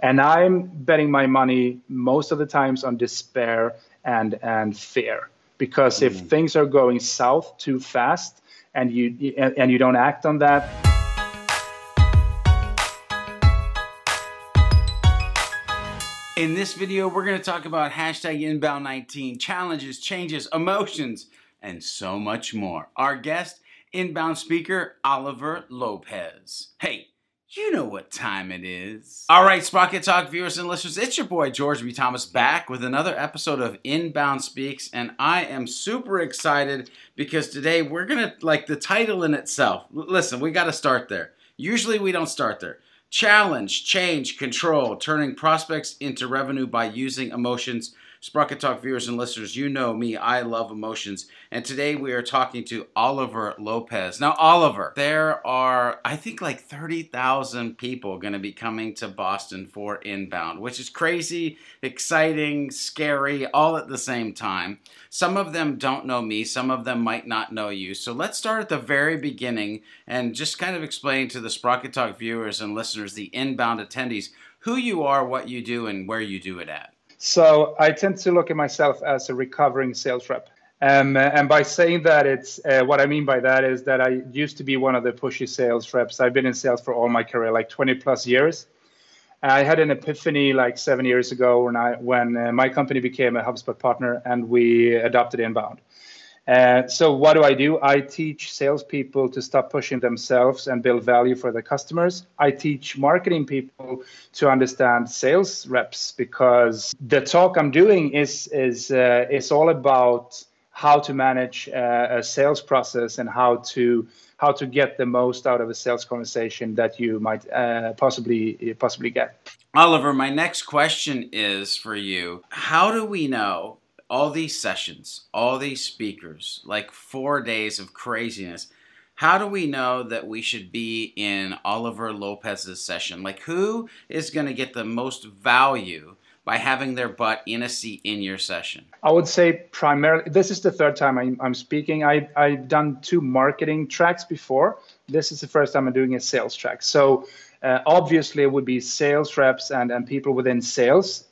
And I'm betting my money most of the times on despair and and fear because if mm. things are going south too fast and you and you don't act on that In this video, we're going to talk about hashtag inbound19, challenges, changes, emotions, and so much more. Our guest, inbound speaker, Oliver Lopez. Hey, you know what time it is. All right, Sprocket Talk viewers and listeners, it's your boy George B. Thomas back with another episode of Inbound Speaks, and I am super excited because today we're gonna like the title in itself. Listen, we got to start there. Usually we don't start there. Challenge, change, control, turning prospects into revenue by using emotions Sprocket Talk viewers and listeners, you know me, I love emotions. And today we are talking to Oliver Lopez. Now, Oliver, there are, I think, like 30,000 people going to be coming to Boston for Inbound, which is crazy, exciting, scary, all at the same time. Some of them don't know me, some of them might not know you. So let's start at the very beginning and just kind of explain to the Sprocket Talk viewers and listeners, the Inbound attendees, who you are, what you do, and where you do it at. So I tend to look at myself as a recovering sales rep. Um, and by saying that, it's uh, what I mean by that is that I used to be one of the pushy sales reps. I've been in sales for all my career, like 20 plus years. I had an epiphany like seven years ago when I when uh, my company became a HubSpot partner and we adopted Inbound. Uh, so what do I do? I teach salespeople to stop pushing themselves and build value for their customers. I teach marketing people to understand sales reps because the talk I'm doing is is uh, is all about how to manage uh, a sales process and how to how to get the most out of a sales conversation that you might uh, possibly possibly get. Oliver, my next question is for you. How do we know all these sessions, all these speakers, like four days of craziness. How do we know that we should be in Oliver Lopez's session? Like, who is going to get the most value by having their butt in a seat in your session? I would say primarily, this is the third time I'm, I'm speaking. I, I've done two marketing tracks before. This is the first time I'm doing a sales track. So, uh, obviously, it would be sales reps and, and people within sales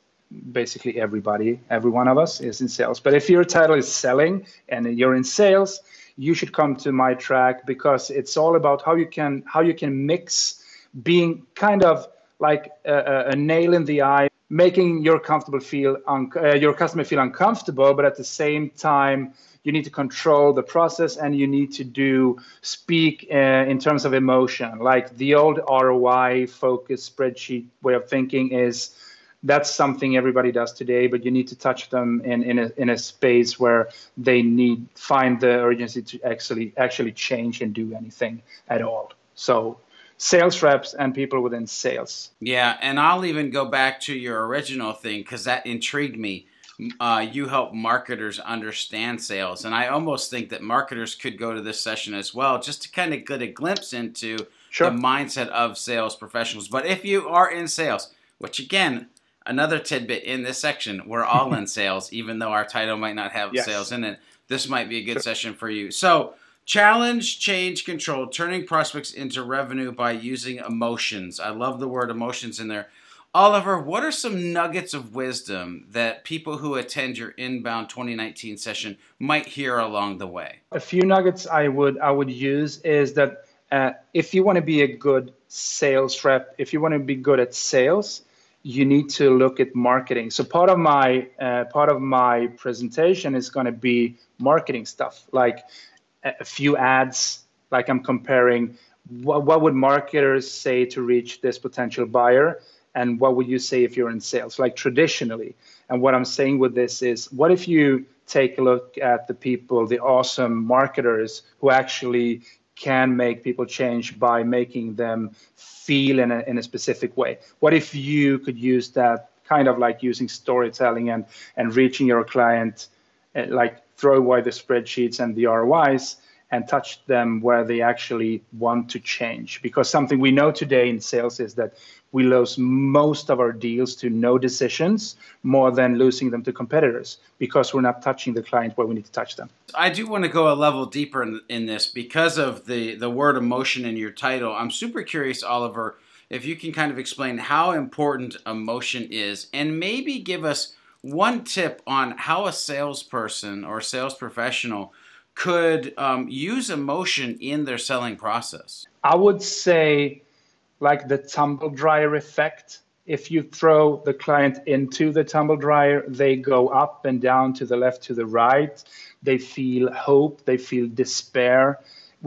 basically everybody, every one of us is in sales. But if your title is selling and you're in sales, you should come to my track because it's all about how you can how you can mix being kind of like a, a nail in the eye, making your comfortable feel un- uh, your customer feel uncomfortable, but at the same time you need to control the process and you need to do speak uh, in terms of emotion. Like the old ROI focused spreadsheet way of thinking is that's something everybody does today, but you need to touch them in, in, a, in a space where they need find the urgency to actually actually change and do anything at all. So sales reps and people within sales. Yeah, and I'll even go back to your original thing because that intrigued me. Uh, you help marketers understand sales, and I almost think that marketers could go to this session as well, just to kind of get a glimpse into sure. the mindset of sales professionals. But if you are in sales, which again, another tidbit in this section. We're all in sales even though our title might not have yes. sales in it. This might be a good sure. session for you. So challenge change control turning prospects into revenue by using emotions. I love the word emotions in there. Oliver what are some nuggets of wisdom that people who attend your inbound 2019 session might hear along the way? A few nuggets i would i would use is that uh, if you want to be a good sales rep if you want to be good at sales you need to look at marketing. So part of my uh, part of my presentation is going to be marketing stuff, like a few ads. Like I'm comparing what, what would marketers say to reach this potential buyer, and what would you say if you're in sales, like traditionally. And what I'm saying with this is, what if you take a look at the people, the awesome marketers who actually can make people change by making them feel in a, in a specific way. What if you could use that kind of like using storytelling and, and reaching your client, uh, like throw away the spreadsheets and the ROIs and touch them where they actually want to change? Because something we know today in sales is that we lose most of our deals to no decisions more than losing them to competitors because we're not touching the client where we need to touch them. I do want to go a level deeper in, in this because of the, the word emotion in your title. I'm super curious, Oliver. if you can kind of explain how important emotion is and maybe give us one tip on how a salesperson or sales professional could um, use emotion in their selling process? I would say, like the tumble dryer effect. If you throw the client into the tumble dryer, they go up and down to the left, to the right. They feel hope, they feel despair.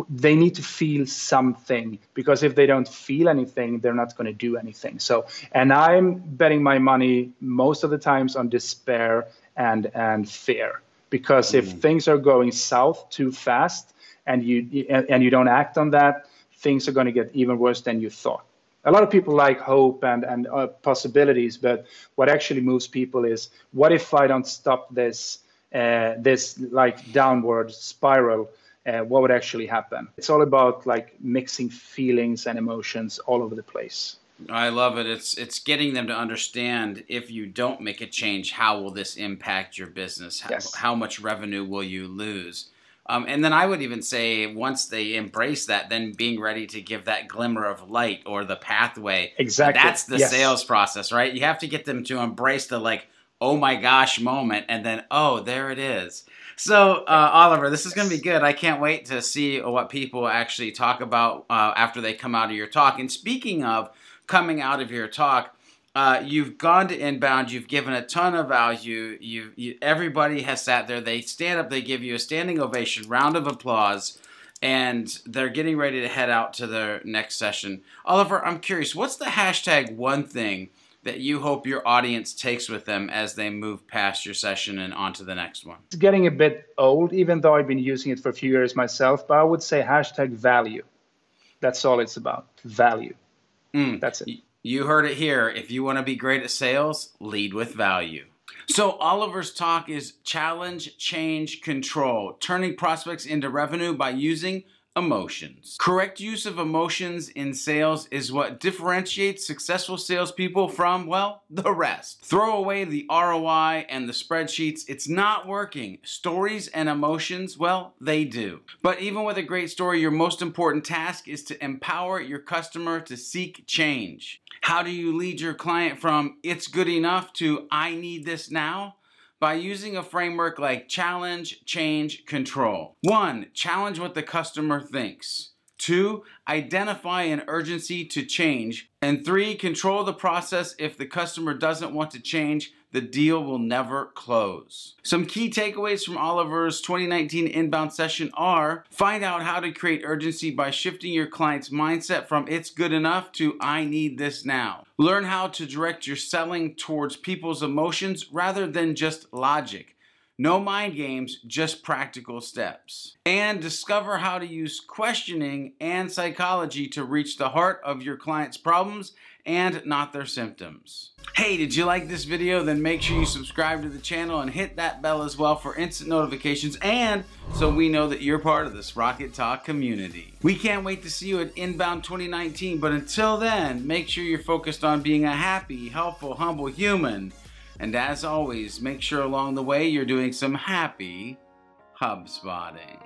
They need to feel something because if they don't feel anything, they're not going to do anything. So, and I'm betting my money most of the times on despair and and fear because if mm. things are going south too fast and you and you don't act on that things are going to get even worse than you thought. A lot of people like hope and and uh, possibilities but what actually moves people is what if i don't stop this uh, this like downward spiral uh, what would actually happen? It's all about like mixing feelings and emotions all over the place I love it. It's it's getting them to understand if you don't make a change, how will this impact your business? How, yes. how much revenue will you lose? Um, and then I would even say once they embrace that, then being ready to give that glimmer of light or the pathway. Exactly. That's the yes. sales process, right? You have to get them to embrace the like, oh my gosh moment, and then oh there it is. So uh, Oliver, this is going to be good. I can't wait to see what people actually talk about uh, after they come out of your talk. And speaking of coming out of your talk. Uh, you've gone to inbound. You've given a ton of value. You, you, everybody has sat there. They stand up. They give you a standing ovation, round of applause, and they're getting ready to head out to their next session. Oliver, I'm curious. What's the hashtag one thing that you hope your audience takes with them as they move past your session and on to the next one? It's getting a bit old, even though I've been using it for a few years myself. But I would say hashtag value. That's all it's about. Value. Mm. That's it. You heard it here. If you want to be great at sales, lead with value. So Oliver's talk is challenge, change, control, turning prospects into revenue by using emotions. Correct use of emotions in sales is what differentiates successful salespeople from, well, the rest. Throw away the ROI and the spreadsheets. It's not working. Stories and emotions, well, they do. But even with a great story, your most important task is to empower your customer to seek change. How do you lead your client from it's good enough to I need this now? By using a framework like challenge, change, control. One, challenge what the customer thinks. Two, identify an urgency to change. And three, control the process if the customer doesn't want to change the deal will never close. Some key takeaways from Oliver's 2019 inbound session are find out how to create urgency by shifting your client's mindset from it's good enough to I need this now. Learn how to direct your selling towards people's emotions rather than just logic. No mind games, just practical steps. And discover how to use questioning and psychology to reach the heart of your client's problems and not their symptoms. Hey, did you like this video? Then make sure you subscribe to the channel and hit that bell as well for instant notifications and so we know that you're part of this Sprocket Talk community. We can't wait to see you at Inbound 2019, but until then, make sure you're focused on being a happy, helpful, humble human. And as always, make sure along the way you're doing some happy HubSpotting.